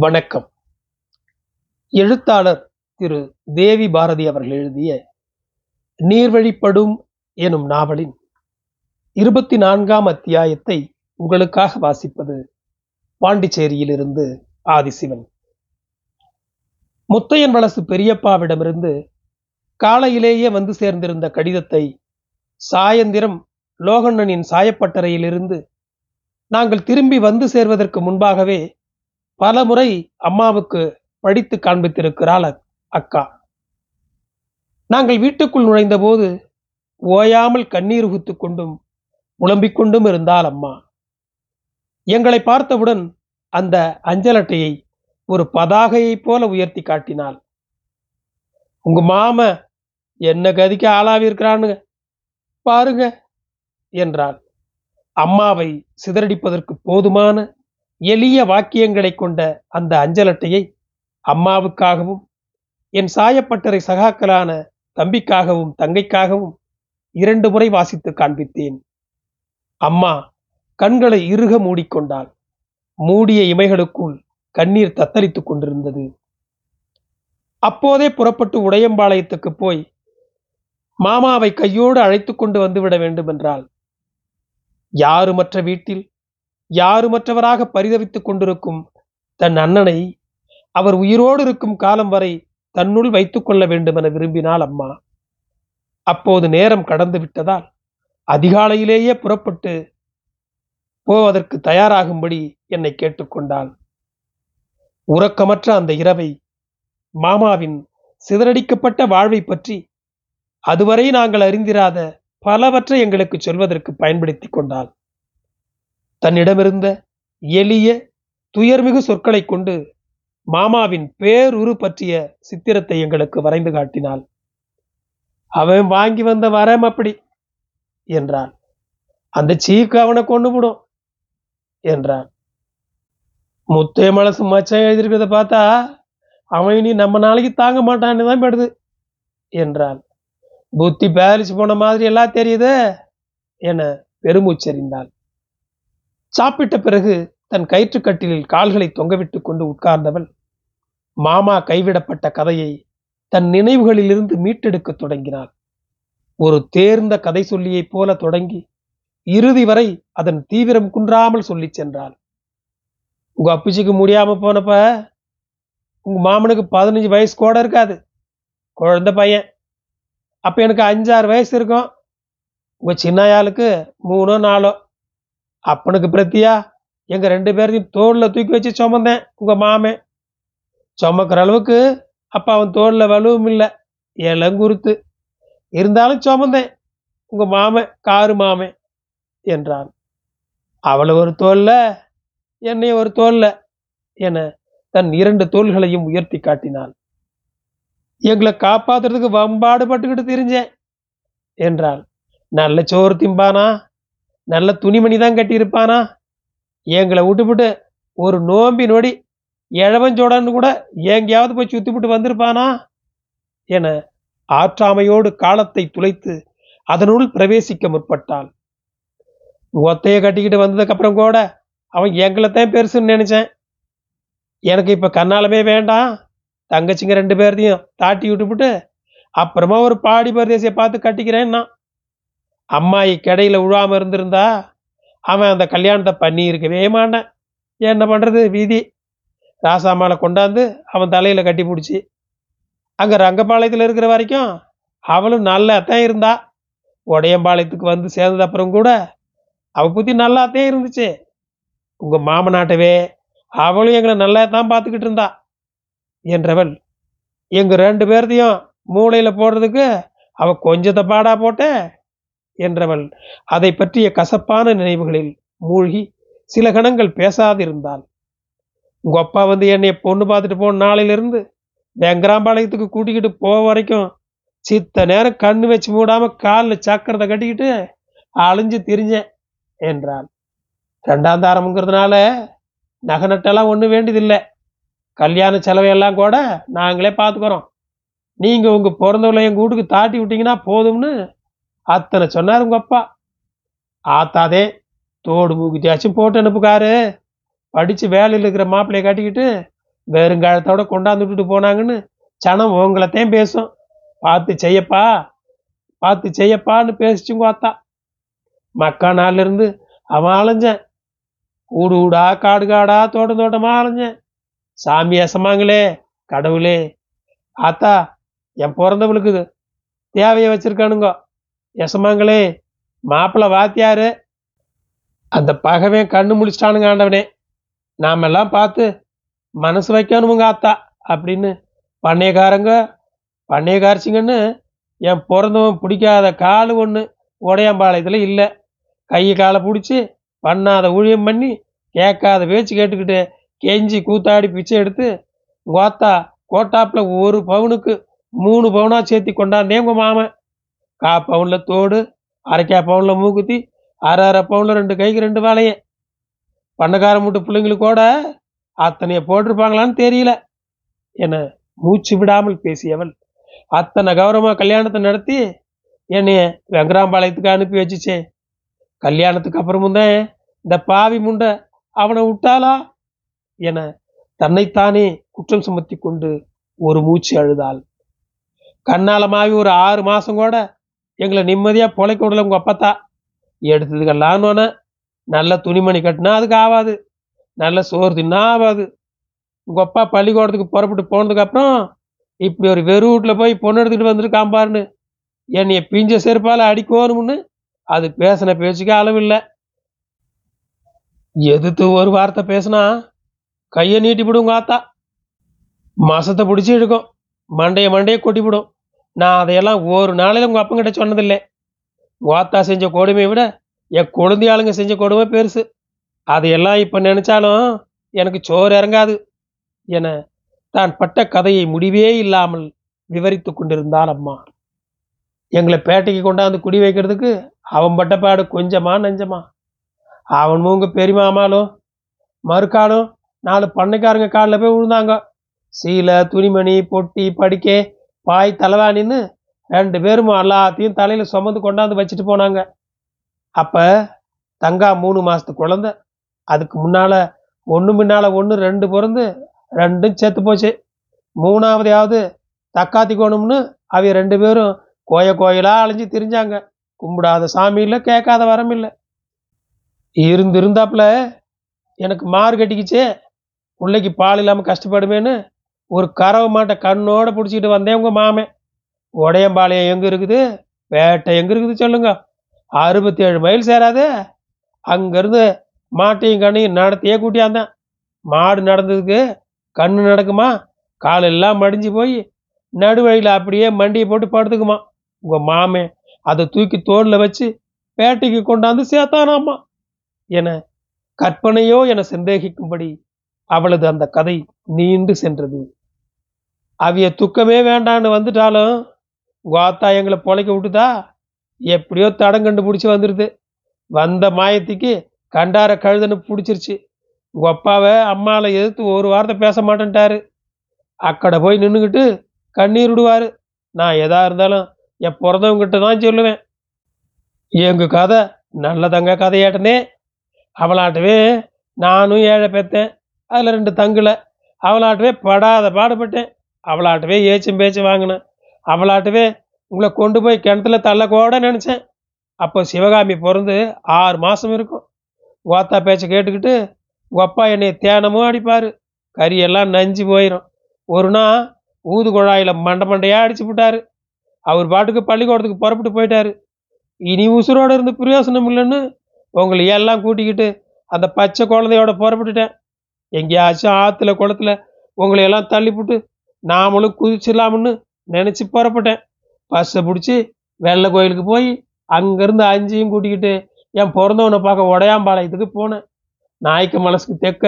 வணக்கம். எழுத்தாளர் திரு தேவி பாரதி அவர்கள் எழுதிய நீர்வழிப்படும் எனும் நாவலின் இருபத்தி நான்காம் அத்தியாயத்தை உங்களுக்காக வாசிப்பது பாண்டிச்சேரியிலிருந்து ஆதிசிவன். முத்தையன் வலசு பெரியப்பாவிடமிருந்து காலையிலேயே வந்து சேர்ந்திருந்த கடிதத்தை சாயந்திரம் லோகண்ணனின் சாயப்பட்டறையிலிருந்து நாங்கள் திரும்பி வந்து சேர்வதற்கு முன்பாகவே பல முறை அம்மாவுக்கு படித்து காண்பித்திருக்கிறாள் அக்கா. நாங்கள் வீட்டுக்குள் நுழைந்தபோது ஓயாமல் கண்ணீர் உகுத்துக் கொண்டும் புலம்பிக் கொண்டும் இருந்தால் அம்மா. எங்களை பார்த்தவுடன் அந்த அஞ்சலட்டையை ஒரு பதாகையைப் போல உயர்த்தி காட்டினாள். உங்க மாம என்ன கதிக்கு ஆளாவி பாருங்க என்றாள். அம்மாவை சிதறடிப்பதற்கு போதுமான எளிய வாக்கியங்களை கொண்ட அந்த அஞ்சல் அட்டையை அம்மாவுக்காகவும் என் சாயப்பட்டறை சகாக்களான தம்பிக்காகவும் தங்கைக்காகவும் இரண்டு முறை வாசித்து காண்பித்தேன். அம்மா கண்களை இறுக மூடிக்கொண்டாள். மூடிய இமைகளுக்குள் கண்ணீர் தத்தளித்துக் கொண்டிருந்தது. அப்போதே புறப்பட்டு உடையம்பாளையத்துக்கு போய் மாமாவை கையோடு அழைத்து கொண்டு வந்துவிட வேண்டும் என்றாள் யாருமற்ற வீட்டில் யாருமற்றவராக பரிதவித்துக் கொண்டிருக்கும் தன் அண்ணனை அவர் உயிரோடு இருக்கும் காலம் வரை தன்னுள் வைத்துக் கொள்ள வேண்டும் என விரும்பினாள் அம்மா. அப்போது நேரம் கடந்து விட்டதால் அதிகாலையிலேயே புறப்பட்டு போவதற்கு தயாராகும்படி என்னை கேட்டுக்கொண்டாள் உறக்கமற்ற அந்த இரவை மாமாவின் சிதறடிக்கப்பட்ட வாழ்வை பற்றி அதுவரை நாங்கள் அறிந்திராத பலவற்றை எங்களுக்கு சொல்வதற்கு பயன்படுத்திக் கொண்டாள். தன்னிடமிருந்த எளிய துயர்மிகு சொற்களைக் கொண்டு மாமாவின் பேருரு பற்றிய சித்திரத்தை எங்களுக்கு வரைந்து காட்டினாள். அவன் வாங்கி வந்த வரம் அப்படி என்றான் அந்த சீக்கு அவனை கொண்டு விடும் என்றான் முத்தே மனசு மச்சான் எழுதியிருக்கிறத பார்த்தா அவன் இனி நம்ம நாளைக்கு தாங்க மாட்டான்னு தான் படுது என்றான் புத்தி பேரிச்சு போன மாதிரி எல்லாம் தெரியுது என பெருமூச்சறிந்தாள். சாப்பிட்ட பிறகு தன் கயிற்றுக்கட்டிலில் கால்களை தொங்கவிட்டு கொண்டு உட்கார்ந்தவள் மாமா கைவிடப்பட்ட கதையை தன் நினைவுகளிலிருந்து மீட்டெடுக்கத் தொடங்கினாள். ஒரு தேர்ந்த கதை சொல்லியைப் போல தொடங்கி இறுதி வரை அதன் தீவிரம் குன்றாமல் சொல்லி சென்றாள். உங்க அப்பிச்சிக்கு முடியாம போனப்ப உங்க மாமனுக்கு பதினஞ்சு வயசு கூட இருக்காது. குழந்த பையன். அப்ப எனக்கு அஞ்சாறு வயசு இருக்கும். உங்க சின்னாயாளுக்கு மூணோ நாலோ அப்பனுக்கு பிரத்தியா? எங்கள் ரெண்டு பேரையும் தோளில் தூக்கி வச்சு சுமந்தேன் உங்கள் மாமன் சுமக்கிற அளவுக்கு அப்போ அவன் தோளில் வலுவும் இல்லை இளங்குருத்து. இருந்தாலும் சுமந்தேன் உங்கள் மாமன் காரு மாமன் என்றான். அவளை ஒரு தோல்ல என்னை ஒரு தோல்ல என தன் இரண்டு தோள்களையும் உயர்த்தி காட்டினாள். எங்களை காப்பாத்துறதுக்கு வம்பாடு பட்டுக்கிட்டு திரிஞ்சேன் என்றாள். நல்ல சோறு திம்பானா? நல்ல துணிமணி தான் கட்டியிருப்பானா? எங்களை விட்டுவிட்டு ஒரு நோம்பி நொடி இழவஞ்சோடன்னு கூட எங்கேயாவது போய் சுத்திவிட்டு வந்திருப்பானா? என ஆற்றாமையோடு காலத்தை துளைத்து அதனுள் பிரவேசிக்க முற்பட்டாள். ஒத்தைய கட்டிக்கிட்டு வந்ததுக்கப்புறம் கூட அவன் எங்களை தான் பெருசுன்னு நினைச்சேன். எனக்கு இப்போ கண்ணாலமே வேண்டாம். தங்கச்சிங்க ரெண்டு பேர்த்தையும் தாட்டி விட்டுவிட்டு அப்புறமா ஒரு பாடி பரதேசியை பார்த்து கட்டிக்கிறேன்னா அம்மாயி கிடையில விழாமல் இருந்திருந்தா அவன் அந்த கல்யாணத்தை பண்ணி இருக்கவே மாட்டான். என்ன பண்ணுறது வீதி? ராசாமாலை கொண்டாந்து அவன் தலையில் கட்டி பிடிச்சி அங்கே ரங்கபாளையத்துல இருக்கிற வரைக்கும் அவளும் நல்லா தான் இருந்தா. உடையம்பாளையத்துக்கு வந்து சேர்ந்தது அப்புறம் கூட அவள் புத்தி நல்லாத்தான் இருந்துச்சு. உங்கள் மாமனாட்டவே அவளும் எங்களை நல்லா தான் பார்த்துக்கிட்டு இருந்தா என்றவள் எங்கள் ரெண்டு பேர்த்தையும் மூளையில் போடுறதுக்கு அவள் கொஞ்சத்தை பாடா போட்டேன் என்றவள் அதை பற்றிய கசப்பான நினைவுகளில் மூழ்கி சில கணங்கள் பேசாதிருந்தாள். உங்க அப்பா வந்து என்னைய பொண்ணு பார்த்துட்டு போன நாளிலிருந்து வெங்கராம்பாளையத்துக்கு கூட்டிக்கிட்டு போக வரைக்கும் சித்த நேரம் கண்ணு வச்சு மூடாம காலில் சக்கரத்தை கட்டிக்கிட்டு அழிஞ்சு திரிஞ்சேன் என்றாள். ரெண்டாம் தாரம்ங்கிறதுனால நகை நட்டெல்லாம் ஒன்றும் வேண்டியதில்லை. கல்யாண செலவையெல்லாம் கூட நாங்களே பார்த்துக்குறோம். நீங்கள் உங்கள் பிறந்தவளை எங்கள் வீட்டுக்கு தாட்டி விட்டீங்கன்னா போதும்னு அத்தனை சொன்னார் உங்கள் அப்பா. ஆத்தாதே தோடு மூக்குத்தியாச்சும் போட்டு அனுப்புக்காரு. படித்து வேலையில் இருக்கிற மாப்பிள்ளையை கட்டிக்கிட்டு வெறுங்காலத்தோட கொண்டாந்து விட்டுட்டு போனாங்கன்னு சனம் உங்களைத்தான் பேசும். பார்த்து செய்யப்பா பார்த்து செய்யப்பான்னு பேசிச்சுங்க அத்தா மக்கா நாள்லேருந்து அவன் அலைஞ்சேன். ஊடு ஊடா காடு காடா தோட்டம் தோட்டமாக அலைஞ்சேன். சாமி அசமாங்களே கடவுளே. ஆத்தா என் பிறந்தவளுக்கு தேவையை வச்சுருக்கானுங்க. எசமாங்களே மாப்பிள்ளை வாத்தியாரு. அந்த பகவே கண்ணு முழிச்சிட்டானுங்க ஆண்டவனே. நாமெல்லாம் பார்த்து மனசு வைக்கணுமுங்க ஆத்தா அப்படின்னு பண்ணையக்காரங்க பண்ணையக்காரச்சிங்கன்னு என் பிறந்தவன் பிடிக்காத கால் ஒன்று உடையம்பாளையத்தில் இல்லை. கை காலை பிடிச்சி பண்ணாத ஊழியம் பண்ணி கேட்காத பேச்சு கேட்டுக்கிட்டு கெஞ்சி கூத்தாடி பிச்சை எடுத்து கோத்தா கோட்டாப்பில் ஒரு பவுனுக்கு மூணு பவுனாக சேர்த்தி கொண்டாந்தேங்க மாமன். கா பவுனில் தோடு அரைக்கா பவுனில் மூக்குத்தி அரை அரை பவுனில் ரெண்டு கைக்கு ரெண்டு வாழைய. பண்ணக்கார மூட்டு பிள்ளைங்களுக்கு கூட அத்தனையை போட்டிருப்பாங்களான்னு தெரியல. என மூச்சு விடாமல் பேசியவள். அத்தனை கௌரவமாக கல்யாணத்தை நடத்தி என்னைய வெங்கராம்பாளையத்துக்கு அனுப்பி வச்சுச்சே. கல்யாணத்துக்கு அப்புறமும் தான் இந்த பாவி முண்டை அவனை விட்டாளா? என தன்னைத்தானே குற்றம் சுமத்தி கொண்டு ஒரு மூச்சு அழுதாள். கண்ணால மாவி ஒரு ஆறு மாசம் கூட எங்களை நிம்மதியாக பொழைக்க விடல உங்கள் அப்பத்தா. எடுத்ததுக்கெல்லாம் நல்ல துணிமணி கட்டினா அதுக்கு ஆகாது நல்ல சோறு தின்னா ஆகாது உங்கள் அப்பா பள்ளிக்கூடத்துக்கு புறப்பட்டு போனதுக்கப்புறம் இப்படி ஒரு வெறு வீட்டில் போய் பொண்ணு எடுத்துகிட்டு வந்திருக்கான் பாருன்னு. என்னைய பிஞ்ச செருப்பால் அடிக்கணும்னு அது பேசின பேச்சுக்கு அளவில்லை எதிர்த்து ஒரு வார்த்தை பேசினா கையை நீட்டி விடுங்க ஆத்தா. மசத்தை பிடிச்சி இழுக்கும். மண்டையை மண்டையை கொட்டி விடும். நான் அதையெல்லாம் ஒரு நாளையில உங்க அப்பங்கிட்ட சொன்னதில்லை. வாத்தா செஞ்ச கொடுமையை விட என் குழந்தையாளுங்க செஞ்ச கொடுமை பெருசு. அதையெல்லாம் இப்போ நினச்சாலும் எனக்கு சோறு இறங்காது என தான் பட்ட கதையை முடிவே இல்லாமல் விவரித்து கொண்டிருந்தாள் அம்மா. எங்களை பேட்டைக்கு கொண்டாந்து குடி வைக்கிறதுக்கு அவன் பட்ட பாடு கொஞ்சமா நெஞ்சமா. அவன் மூங்க பெரியமாமாலும் மறுக்காலும் நாலு பண்ணைக்காரங்க காலில் போய் விழுந்தாங்க சீலை துணிமணி பொட்டி படிக்க பாய் தலைவாணின்னு ரெண்டு பேரும் எல்லாத்தையும் தலையில் சுமந்து கொண்டாந்து வச்சுட்டு போனாங்க. அப்போ தங்கா மூணு மாதத்து குழந்தை. அதுக்கு முன்னால் ஒன்று முன்னால் ஒன்று ரெண்டு பிறந்து ரெண்டும் செத்து போச்சு. மூணாவதையாவது தக்காத்தி கோணும்னு ரெண்டு பேரும் கோய கோயிலாக அலைஞ்சு திரிஞ்சாங்க. கும்பிடாத சாமி இல்லை கேட்காத வரம் இல்லை. இருந்திருந்தாப்புல எனக்கு மாறு கட்டிக்கிச்சே. பிள்ளைக்கு பால் இல்லாமல் கஷ்டப்படுமேன்னு ஒரு கறவை மாட்டை கண்ணோட பிடிச்சிக்கிட்டு வந்தேன் உங்கள் மாமன் உடையம்பாளையம் எங்கே இருக்குது? வேட்டை எங்கே இருக்குது சொல்லுங்க. அறுபத்தி ஏழு மைல் சேராது. அங்கேருந்து மாட்டையும் கண்ணையும் நடத்தியே கூட்டியாந்தான் மாடு நடந்ததுக்கு கண்ணு நடக்குமா? காலெல்லாம் மடிஞ்சு போய் நடுவழியில் அப்படியே மண்டியை போட்டு படுத்துக்குமா? உங்கள் மாமே அதை தூக்கி தோளில் வச்சு பேட்டைக்கு கொண்டாந்து சேர்த்தானாமா? என கற்பனையோ என சந்தேகிக்கும்படி அவளது அந்த கதை நீண்டு சென்றது. அவைய துக்கமே வேண்டான்னு வந்துட்டாலும் கோத்தா எங்களை பொழைக்க விட்டுதா? எப்படியோ தடம் கண்டுபிடிச்சி வந்துடுது வந்த மாயத்துக்கு கண்டார கழுதுன்னு பிடிச்சிருச்சு. உங்க அப்பாவை அம்மாவை எதிர்த்து ஒரு வாரத்தை பேச மாட்டேன்ட்டாரு. அக்கடை போய் நின்றுக்கிட்டு கண்ணீர் விடுவார். நான் எதா இருந்தாலும் என் பிறந்தவங்கிட்ட தான் சொல்லுவேன். எங்கள் கதை நல்லதங்க கதையாட்டனே. அவளாட்டவே நானும் ஏழை பெற்றேன் அதில் ரெண்டு தங்கலை. அவளாட்டவே படாத பாடுபட்டேன். அவளாட்டவே ஏச்சும் பேச்சும் வாங்கினேன். அவளாட்டவே உங்களை கொண்டு போய் கிணத்துல தள்ளக்கூட நினச்சேன். அப்போ சிவகாமி பிறந்து ஆறு மாதம் இருக்கும். ஓத்தா பேச்சை கேட்டுக்கிட்டு உங்கள் அப்பா என்னை தேனமும் அடிப்பார். கறியெல்லாம் நஞ்சு போயிடும் ஒரு நாள் ஊது குழாயில் மண்டை மண்டையாக அடிச்சு விட்டார் அவர் பாட்டுக்கு பள்ளிக்கூடத்துக்கு புறப்பட்டு போயிட்டாரு. இனி உசுரோடு இருந்து பிரயோசனம் இல்லைன்னு உங்களை எல்லாம் கூட்டிக்கிட்டு அந்த பச்சை குழந்தையோட புறப்பட்டுட்டேன். எங்கேயாச்சும் ஆற்றுல குளத்துல உங்களை எல்லாம் தள்ளிப்புட்டு நாமளும் குதிச்சிடலாம்னு நினச்சி புறப்பட்டேன். பஸ்ஸை பிடிச்சி வெள்ளை கோயிலுக்கு போய் அங்கேருந்து அஞ்சையும் கூட்டிக்கிட்டு என் பிறந்தவனை பார்க்க உடையாம்பாளையத்துக்கு போனேன். நாய்க்கு மனசுக்கு தெக்க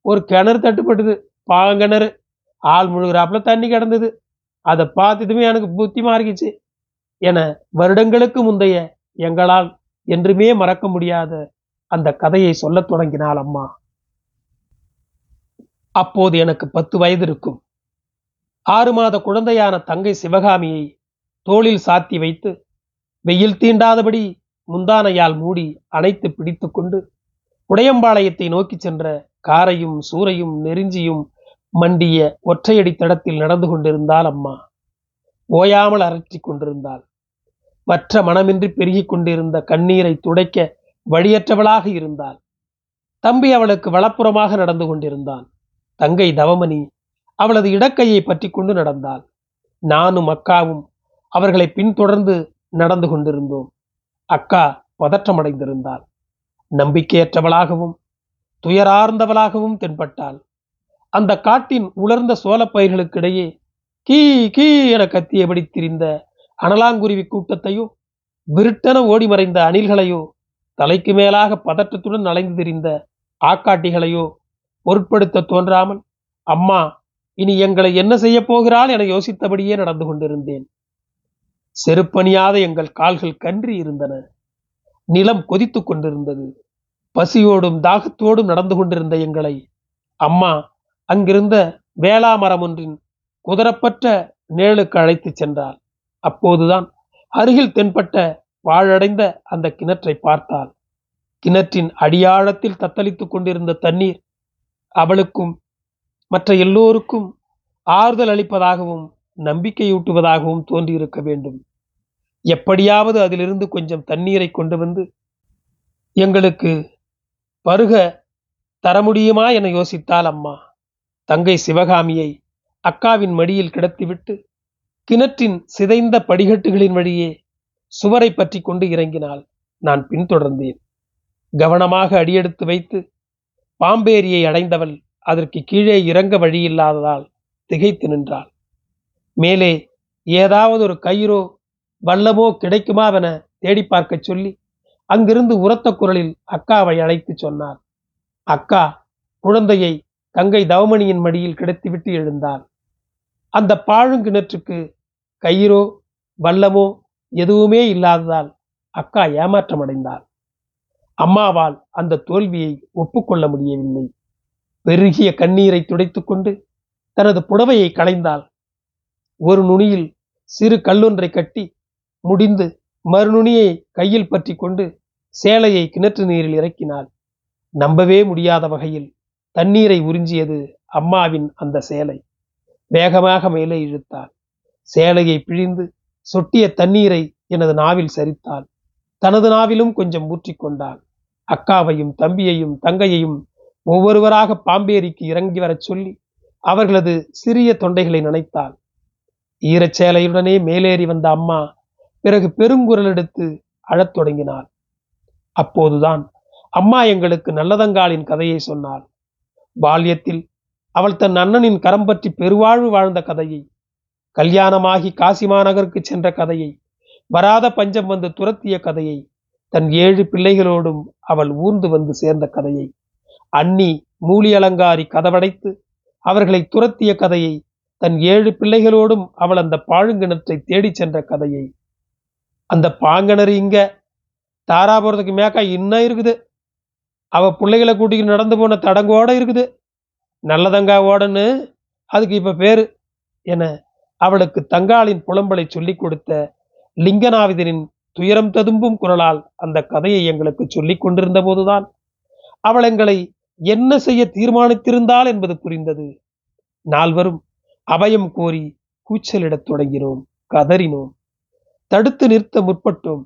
ஒரு கிணறு தட்டுப்பட்டுது பாங்கிணறு ஆள் முழுகிறாப்புல தண்ணி கிடந்தது. அதை பார்த்ததுமே எனக்கு புத்தி மாறிக்கிச்சு. என வருடங்களுக்கு முந்தைய எங்களால் என்றுமே மறக்க முடியாத அந்த கதையை சொல்லத் தொடங்கினாள் அம்மா. அப்போது எனக்கு பத்து வயது இருக்கும். ஆறு மாத குழந்தையான தங்கை சிவகாமியை தோளில் சாத்தி வைத்து வெயில் தீண்டாதபடி முந்தானையால் மூடி அணைத்து பிடித்து கொண்டு உடையம்பாளையத்தை நோக்கி சென்ற காரையும் சூறையும் நெருஞ்சியும் மண்டிய ஒற்றையடி தடத்தில் நடந்து கொண்டிருந்தாள் அம்மா. ஓயாமல் அரற்றிக் கொண்டிருந்தாள். வற்ற மனமின்றி பெருகி கொண்டிருந்த கண்ணீரை துடைக்க வழியற்றவளாக இருந்தாள். தம்பி அவளுக்கு வலப்புறமாக நடந்து கொண்டிருந்தான். தங்கை தவமணி அவளது இடக்கையை பற்றி கொண்டு நடந்தாள். நானும் அக்காவும் அவர்களை பின்தொடர்ந்து நடந்து கொண்டிருந்தோம். அக்கா பதற்றமடைந்திருந்தாள். நம்பிக்கையற்றவளாகவும் துயரார்ந்தவளாகவும் தென்பட்டாள். அந்த காட்டின் உலர்ந்த சோளப்பயிர்களுக்கிடையே கீ கீ என கத்தியபடி திரிந்த அனலாங்குருவி கூட்டத்தையோ விருட்டென ஓடி மறைந்த அணில்களையோ தலைக்கு மேலாக பதற்றத்துடன் அலைந்து திரிந்த ஆக்காட்டிகளையோ பொருட்படுத்த தோன்றாமல் அம்மா இனி எங்களை என்ன செய்ய போகிறாள் என யோசித்தபடியே நடந்து கொண்டிருந்தேன். செருப்பணியாத எங்கள் கால்கள் கன்றி இருந்தன. நிலம் கொதித்து கொண்டிருந்தது. பசியோடும் தாகத்தோடும் நடந்து கொண்டிருந்த எங்களை அம்மா அங்கிருந்த வேளா மரம் ஒன்றின் குதரப்பற்ற நிழலுக்கு அழைத்துச் சென்றாள். அப்போதுதான் அருகில் தென்பட்ட வாழடைந்த அந்த கிணற்றை பார்த்தாள். கிணற்றின் அடியாழத்தில் தத்தளித்துக் கொண்டிருந்த தண்ணீர் அவளுக்கும் மற்ற எல்லோருக்கும் ஆறுதல் அளிப்பதாகவும் நம்பிக்கையூட்டுவதாகவும் தோன்றியிருக்க வேண்டும். எப்படியாவது அதிலிருந்து கொஞ்சம் தண்ணீரை கொண்டு வந்து எங்களுக்கு பருக தர முடியுமா என யோசித்தால் அம்மா. தங்கை சிவகாமியை அக்காவின் மடியில் கிடத்திவிட்டு கிணற்றின் சிதைந்த படிகட்டுகளின் வழியே சுவரை பற்றி கொண்டு இறங்கினாள். நான் பின்தொடர்ந்தேன். கவனமாக அடியெடுத்து வைத்து பாம்பேரியை அடைந்தவள் அதற்கு கீழே இறங்க வழியில்லாததால் திகைத்து நின்றாள். மேலே ஏதாவது ஒரு கயிறோ வல்லமோ கிடைக்குமாவென தேடி பார்க்கச் சொல்லி அங்கிருந்து உரத்த குரலில் அக்காவை அழைத்து சொன்னார் அக்கா குழந்தையை கங்கை தவமணியின் மடியில் கிடத்திவிட்டு எழுந்தாள். அந்த பாழுங்கிணற்றுக்கு கயிறோ வல்லமோ எதுவுமே இல்லாததால் அக்கா ஏமாற்றமடைந்தாள். அம்மாவால் அந்த தோல்வியை ஒப்புக்கொள்ள முடியவில்லை. பெருகிய கண்ணீரை துடைத்துக்கொண்டு தனது புடவையை களைந்தாள். ஒரு நுனியில் சிறு கல்லொன்றை கட்டி முடிந்து மறுநுனியை கையில் பற்றி கொண்டு சேலையை கிணற்று நீரில் இறக்கினாள். நம்பவே முடியாத வகையில் தண்ணீரை உறிஞ்சியது அம்மாவின் அந்த சேலை. வேகமாக மேலே இழுத்தாள். சேலையை பிழிந்து சொட்டிய தண்ணீரை எனது நாவில் சரித்தாள். தனது நாவிலும் கொஞ்சம் ஊற்றிக்கொண்டாள். அக்காவையும் தம்பியையும் தங்கையையும் ஒவ்வொருவராக பாம்பேரிக்கு இறங்கி வரச் சொல்லி அவர்களது சிறிய தொண்டைகளை நினைத்தாள். ஈரச்சேலையுடனே மேலேறி வந்த அம்மா பிறகு பெருங்குரல் எடுத்து அழத் தொடங்கினாள். அப்போதுதான் அம்மா எங்களுக்கு நல்லதங்காலின் கதையை சொன்னாள். பால்யத்தில் அவள் தன் அண்ணனின் கரம் பற்றி பெருவாழ்வு வாழ்ந்த கதையை கல்யாணமாகி காசி மாநகருக்கு சென்ற கதையை வராத பஞ்சம் வந்து துரத்திய கதையை தன் ஏழு பிள்ளைகளோடும் அவள் ஊர்ந்து வந்து சேர்ந்த கதையை அன்னி மூலி அலங்காரி கதவடைத்து அவர்களை துரத்திய கதையை தன் ஏழு பிள்ளைகளோடும் அவள் அந்த பாழுங்கிணற்றை தேடிச் சென்ற கதையை. அந்த பாங்கணர் இங்க. தாராபுரத்துக்கு மேக்கா இன்னும் இருக்குது. அவ பிள்ளைகளை கூட்டிக்கிட்டு நடந்து போன தடங்கோட இருக்குது. நல்லதங்கா ஓடன்னு. அதுக்கு இப்ப பேரு. என அவளுக்கு தங்காளின் புலம்பலை சொல்லிக் கொடுத்த லிங்கநாவிதனின் துயரம் ததும்பும் குரலால் அந்த கதையை எங்களுக்கு சொல்லிக் கொண்டிருந்த போதுதான் அவள் எங்களை என்ன செய்ய தீர்மானித்திருந்தாள் என்பது புரிந்தது. நால்வரும் அபயம் கோரி கூச்சலிடத் தொடங்கினோம். கதறினோம். தடுத்து நிறுத்த முற்பட்டோம்.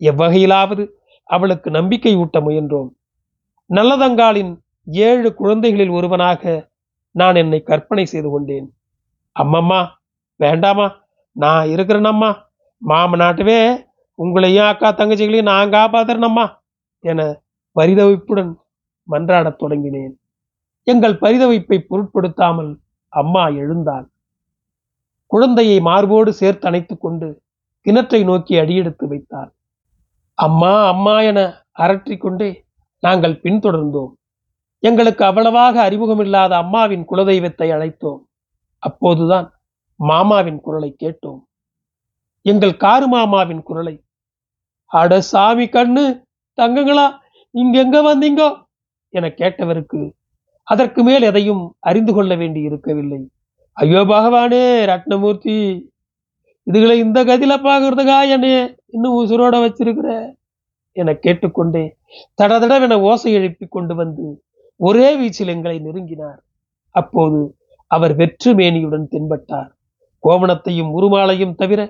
எவ்வகையிலாவது அவளுக்கு நம்பிக்கை ஊட்ட முயன்றோம். நல்லதங்காலின் ஏழு குழந்தைகளில் ஒருவனாக நான் என்னை கற்பனை செய்து கொண்டேன். அம்மம்மா வேண்டாமா நான் இருக்கிறேனம்மா. மாம நாட்டுவே உங்களையும் அக்கா தங்கச்சிகளையும் நான் காப்பாத்துறேனம்மா என பரிதவிப்புடன் மன்றாடத் தொடங்கினேன். எங்கள் பரிதவிப்பை பொருட்படுத்தாமல் அம்மா எழுந்தாள். குழந்தையை மார்போடு சேர்த்து அணைத்துக் கொண்டு கிணற்றை நோக்கி அடியெடுத்து வைத்தாள். அம்மா அம்மா என அரற்றிக்கொண்டே நாங்கள் பின்தொடர்ந்தோம். எங்களுக்கு அவ்வளவாக அறிமுகமில்லாத அம்மாவின் குலதெய்வத்தை அழைத்தோம். அப்போதுதான் மாமாவின் குரலை கேட்டோம். எங்கள் காரு மாமாவின் குரலை அட சாமி கண்ணு தங்கங்களா இங்கெங்க வந்தீங்கோ? என கேட்டவருக்கு அதற்கு மேல் எதையும் அறிந்து கொள்ள வேண்டி இருக்கவில்லை. ஐயோ பகவானே ரத்னமூர்த்தி இதுகளை இந்த கதில பாக்குறதுக்கா என்னைய இன்னும் உசுரோட வச்சிருக்கிற? என கேட்டுக்கொண்டே தடதடவென ஓசை எழுப்பி கொண்டு வந்து ஒரே வீச்சில் எங்களை நெருங்கினார். அப்போது அவர் வெற்று மேனியுடன் தென்பட்டார். கோவணத்தையும் உருமாலையும் தவிர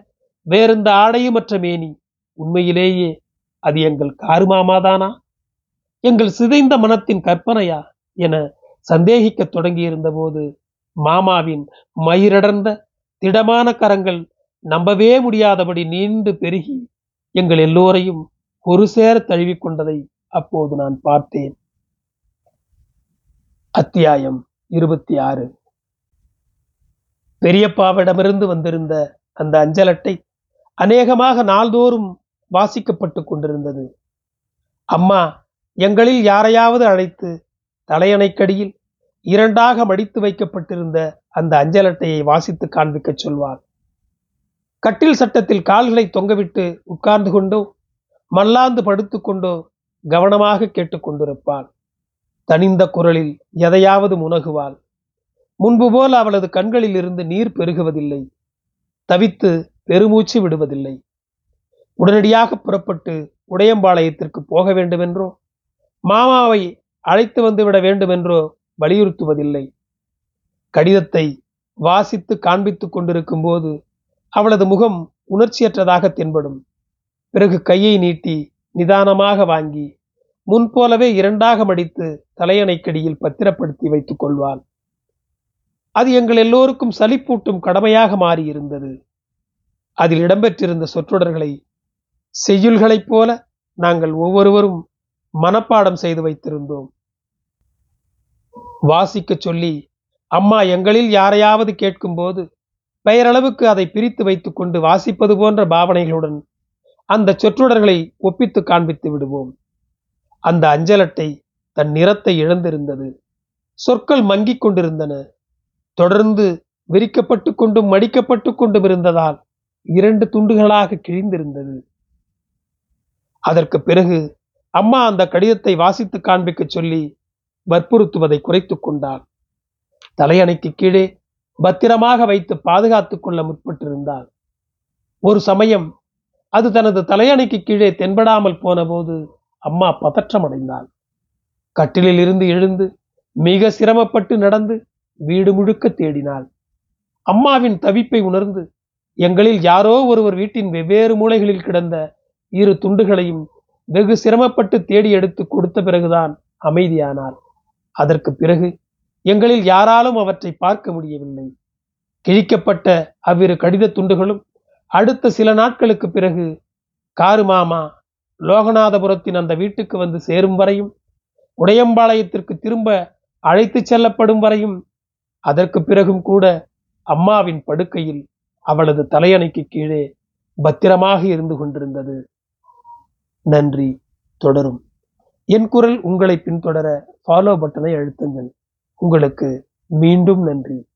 வேறெந்த ஆடையுமற்ற மேனி உண்மையிலேயே அது எங்கள் காருமாமாதானா? எங்கள் சிதைந்த மனத்தின் கற்பனையா என சந்தேகிக்க தொடங்கியிருந்த போது மாமாவின் மயிரடர்ந்த திடமான கரங்கள் நம்பவே முடியாதபடி நீண்டு பெருகி எங்கள் எல்லோரையும் ஒரு சேர தழுவிக்கொண்டதை அப்போது நான் பார்த்தேன். அத்தியாயம் இருபத்தி ஆறு. பெரியப்பாவிடமிருந்து வந்திருந்த அந்த அஞ்சல் அட்டை அநேகமாக நாள்தோறும் வாசிக்கப்பட்டு கொண்டிருந்தது. அம்மா எங்களில் யாரையாவது அழைத்து தலையணைக்கடியில் இரண்டாக மடித்து வைக்கப்பட்டிருந்த அந்த அஞ்சல் அட்டையை வாசித்து காண்பிக்கச் சொல்வார். கட்டில் சட்டத்தில் கால்களை தொங்கவிட்டு உட்கார்ந்து கொண்டோ மல்லாந்து படுத்துக்கொண்டோ கவனமாக கேட்டுக்கொண்டிருப்பாள் தனிந்த குரலில் எதையாவது முனகுவாள். முன்பு போல் அவளது கண்களில் இருந்து நீர் பெருகுவதில்லை. தவித்து பெருமூச்சு விடுவதில்லை. உடனடியாக புறப்பட்டு உடையம்பாளையத்திற்கு போக வேண்டுமென்றோ? மாமாவை அழைத்து வந்துவிட வேண்டும் வேண்டுமென்றோ வலியுறுத்துவதில்லை. கடிதத்தை வாசித்து காண்பித்துக் கொண்டிருக்கும் போது அவளது முகம் உணர்ச்சியற்றதாக தென்படும். பிறகு கையை நீட்டி நிதானமாக வாங்கி முன்போலவே இரண்டாக மடித்து தலையணைக்கடியில் பத்திரப்படுத்தி வைத்துக் கொள்வாள். அது எங்கள் எல்லோருக்கும் சலிப்பூட்டும் கடமையாக மாறியிருந்தது. அதில் இடம்பெற்றிருந்த சொற்றொடர்களை செய்யுள்களைப் போல நாங்கள் ஒவ்வொருவரும் மனப்பாடம் செய்து வைத்திருந்தோம். வாசிக்க சொல்லி அம்மா எங்களில் யாரையாவது கேட்கும்போது பெயரளவுக்கு அதை பிரித்து வைத்துக் கொண்டு வாசிப்பது போன்ற பாவனைகளுடன் அந்த சொற்றொடர்களை ஒப்பித்து காண்பித்து விடுவோம். அந்த அஞ்சலட்டை தன் நிறத்தை இழந்திருந்தது. சொற்கள் மங்கிக் கொண்டிருந்தன. தொடர்ந்து விரிக்கப்பட்டு கொண்டும் மடிக்கப்பட்டு கொண்டும் இருந்ததால் இரண்டு துண்டுகளாக கிழிந்திருந்தது. அதற்கு பிறகு அம்மா அந்த கடிதத்தை வாசித்து காண்பிக்க சொல்லி வற்புறுத்துவதை குறைத்துக் கொண்டாள். தலையணைக்கு கீழே பத்திரமாக வைத்து பாதுகாத்துக் கொள்ள முற்பட்டிருந்தாள். ஒரு சமயம் அது தனது தலையணைக்கு கீழே தென்படாமல் போன போது அம்மா பதற்றமடைந்தாள். கட்டிலில் இருந்து எழுந்து மிக சிரமப்பட்டு நடந்து வீடு முழுக்க தேடினாள். அம்மாவின் தவிப்பை உணர்ந்து எங்களில் யாரோ ஒருவர் வீட்டின் வெவ்வேறு மூலைகளில் கிடந்த இரு துண்டுகளையும் வெகு சிரமப்பட்டு தேடி எடுத்து கொடுத்த பிறகுதான் அமைதியானார் அதற்கு பிறகு எங்களில் யாராலும் அவற்றை பார்க்க முடியவில்லை. கிழிக்கப்பட்ட அவ்விரு கடித துண்டுகளும் அடுத்த சில நாட்களுக்கு பிறகு காரு மாமா லோகநாதபுரத்தின் அந்த வீட்டுக்கு வந்து சேரும் வரையும் உடையம்பாளையத்திற்கு திரும்ப அழைத்துச் செல்லப்படும் வரையும் அதற்கு பிறகும் கூட அம்மாவின் படுக்கையில் அவளது தலையணைக்கு கீழே பத்திரமாக இருந்து கொண்டிருந்தது. நன்றி தொடரும். என் குரல் உங்களை பின்தொடர ஃபாலோ பட்டனை அழுத்துங்கள். உங்களுக்கு மீண்டும் நன்றி.